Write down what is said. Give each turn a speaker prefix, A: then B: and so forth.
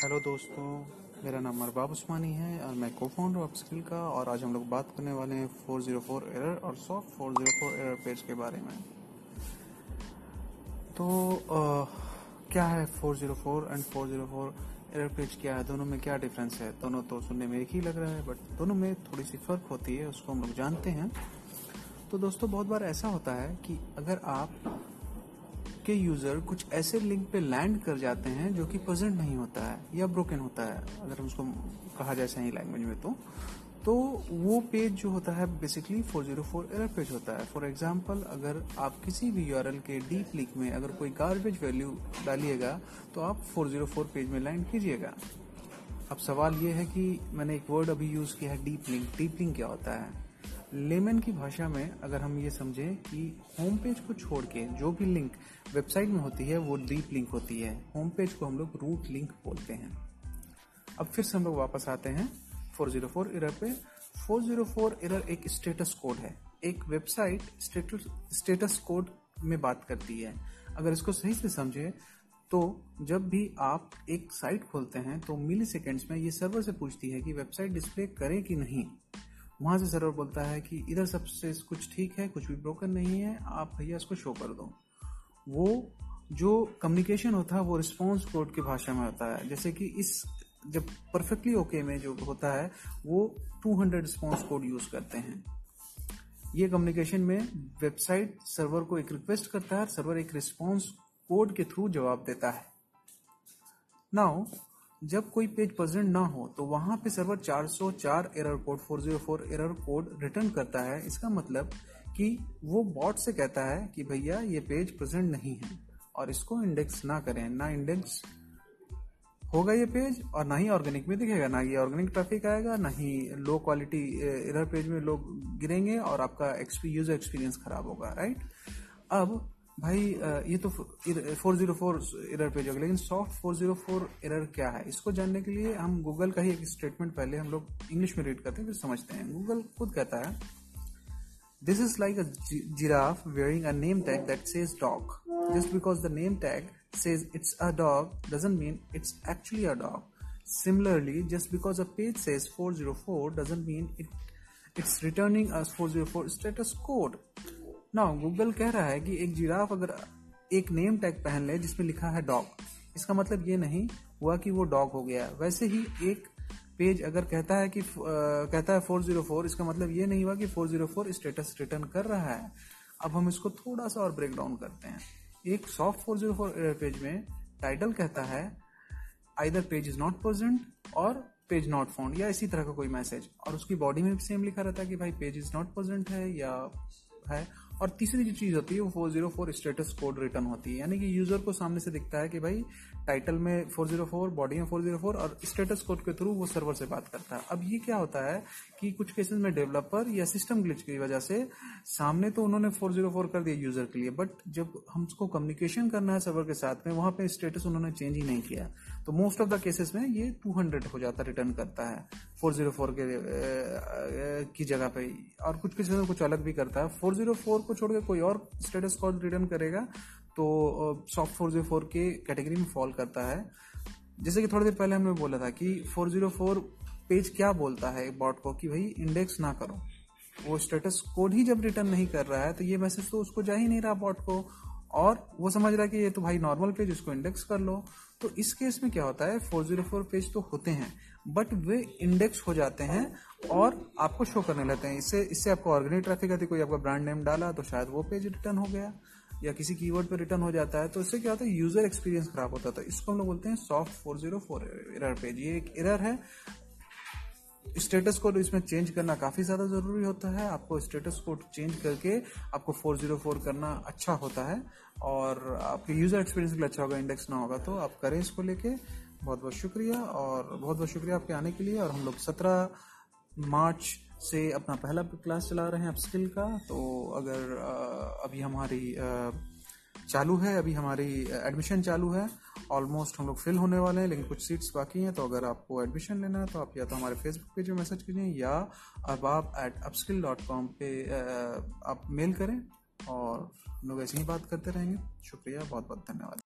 A: Hello दोस्तों मेरा नाम अरबाब उस्मानी है और मैं को फाउंडर अपस्किल का और आज हम लोग बात करने वाले हैं 404 एरर और सॉफ्ट 404 एरर पेज के बारे में। तो आ, क्या है 404 एंड 404 एरर पेज क्या है? दोनों में क्या डिफरेंस है? दोनों तो सुनने में एक ही लग रहा है बट दोनों में थोड़ी सी फ़र्क होती है उसको हम लोग जानते हैं। तो दोस्तों बहुत बार ऐसा होता है कि अगर आप के यूज़र कुछ ऐसे लिंक पे लैंड कर जाते हैं जो कि प्रेजेंट नहीं होता है या ब्रोकन होता है, अगर हम उसको कहा जाए सही लैंग्वेज में तो। तो वो पेज जो होता है बेसिकली 404 एरर पेज होता है। फॉर एग्ज़ाम्पल अगर आप किसी भी यूआरएल के डीप लिंक में अगर कोई गार्बेज वैल्यू डालिएगा तो आप 404 पेज में लैंड कीजिएगा। अब सवाल ये है कि मैंने एक वर्ड अभी यूज़ किया है डीप लिंक डीप लिंक क्या होता है? लेमन की भाषा में अगर हम ये समझें कि होम पेज को छोड़ के जो भी लिंक वेबसाइट में होती है, वो डीप लिंक होती है। होम पेज को हम लोग रूट लिंक बोलते हैं। अब फिर से हम लोग वापस आते हैं। 404 एरर पे। 404 एरर एक स्टेटस कोड है। एक वेबसाइट स्टेटस स्टेटस कोड में बात करती है। अगर इसको सही से समझे तो जब भी आप एक साइट खोलते हैं तो मिली सेकेंड्स में ये सर्वर से पूछती है कि वेबसाइट डिस्प्ले करे कि नहीं। वहाँ से सर्वर बोलता है कि इधर सबसे कुछ ठीक है, कुछ भी ब्रोकन नहीं है, आप भैया इसको शो कर दो। वो जो कम्युनिकेशन होता है, वो रिस्पॉन्स कोड की भाषा में होता है। जैसे कि इस, जब परफेक्टली ओके में जो होता है, वो 200 रिस्पॉन्स कोड यूज़ करते हैं। ये कम्युनिकेशन में वेबसाइट सर्वर को एक रिक्वेस्ट करता है सर्वर एक रिस्पॉन्स कोड के थ्रू जवाब देता है। नाउ जब कोई पेज प्रेजेंट ना हो तो वहाँ पे server 404 error code 404 error code return करता है। इसका मतलब कि वो बॉट से कहता है कि भैया, ये पेज प्रेजेंट नहीं है और इसको इंडेक्स ना करें। ना इंडेक्स होगा ये पेज और ना ही ऑर्गेनिक में दिखेगा। ना ये ऑर्गेनिक ट्रैफ़िक आएगा, ना ही लो क्वालिटी एरर पेज में लोग गिरेंगे और आपका यूज़र एक्सपीरियंस खराब होगा राइट अब भाई ये तो 404 एरर पेज होगा लेकिन सॉफ्ट 404 एरर क्या है इसको जानने के लिए हम गूगल का ही एक स्टेटमेंट पहले हम लोग इंग्लिश में रीड करते हैं फिर समझते हैं गूगल खुद कहता है this is like a giraffe wearing a name tag that says dog just because the name tag says it's a dog doesn't mean it's actually a dog. Similarly, just because a page says 404 doesn't mean it it's returning as 404 status code. ना Google कह रहा है कि एक giraffe अगर एक name tag पहन ले जिसमें लिखा है डॉग इसका मतलब ये नहीं हुआ कि वो डॉग हो गया। वैसे ही एक पेज अगर कहता है कि आ, कहता है 404 इसका मतलब ये नहीं हुआ कि 404 स्टेटस रिटर्न कर रहा है। अब हम इसको थोड़ा सा और ब्रेक डाउन करते हैं। एक सॉफ्ट 404 पेज में टाइटल कहता है either page is not present और पेज नॉट फाउंड या इसी तरह का कोई मैसेज और उसकी बॉडी में भी सेम लिखा रहता है कि भाई पेज इज़ नॉट प्रेजेंट है या है। और तीसरी जो चीज़ होती है, वो 404 स्टेटस कोड रिटर्न होती है। यानी कि यूज़र को सामने से दिखता है कि भाई टाइटल में 404 बॉडी में 404 और स्टेटस कोड के थ्रू वो सर्वर से बात करता है। अब ये क्या होता है कि कुछ केसेस में डेवलपर या सिस्टम ग्लिच की वजह से सामने तो उन्होंने 404 कर दिया यूज़र के लिए बट जब हमको कम्युनिकेशन करना है सर्वर के साथ में, वहाँ पे स्टेटस उन्होंने चेंज ही नहीं किया। तो मोस्ट ऑफ़ द केसेस में ये 200 हो जाता रिटर्न करता है। 404 के की जगह पे। और कुछ में कुछ अलग भी करता है। 404 को छोड़ के कोई और स्टेटस कोड रिटर्न करेगा तो सॉफ्ट 404 के कैटेगरी में फॉल करता है। जैसे कि थोड़ी देर पहले हमने बोला था कि 404 पेज क्या बोलता है बॉट को कि भाई इंडेक्स ना करो। वो स्टेटस कोड ही जब रिटर्न नहीं कर रहा है तो ये मैसेज तो उसको जा ही नहीं रहा बॉट को। और वो समझ रहा है कि ये तो भाई नॉर्मल पेज इसको इंडेक्स कर लो। तो इस केस में क्या होता है 404 पेज तो होते हैं। बट वे इंडेक्स हो जाते हैं और आपको शो करने लगते हैं। इससे इससे आपको ऑर्गेनिक ट्रैफ़िक आती कोई आपका ब्रांड नेम डाला तो शायद वो पेज रिटर्न हो गया या किसी कीवर्ड पे रिटर्न हो जाता है। तो इससे क्या होता है? यूज़र एक्सपीरियंस खराब होता है। तो इसको हम लोग बोलते हैं सॉफ्ट फोर 404 एरर पेज ये एक एरर है। स्टेटस कोड इसमें चेंज करना काफ़ी ज़्यादा ज़रूरी होता है। आपको स्टेटस कोड चेंज करके आपको 404 करना अच्छा होता है। और आपके यूज़र एक्सपीरियंस भी अच्छा होगा। इंडेक्स ना होगा तो आप करें इसको लेके। बहुत बहुत शुक्रिया और बहुत बहुत शुक्रिया आपके आने के लिए और हम लोग सत्रह मार्च से अपना पहला क्लास चला रहे हैं अपस्किल का। तो अगर अभी हमारी चालू है, अभी हमारी एडमिशन चालू है ऑलमोस्ट हम लोग फिल होने वाले हैं, लेकिन कुछ सीट्स बाकी हैं तो अगर आपको एडमिशन लेना है तो आप या तो हमारे फेसबुक पेज में मैसेज कीजिए या अब आप एट अपस्किल डॉट कॉम पे आप मेल करें और हम लोग ऐसे ही बात करते रहेंगे। शुक्रिया बहुत बहुत धन्यवाद।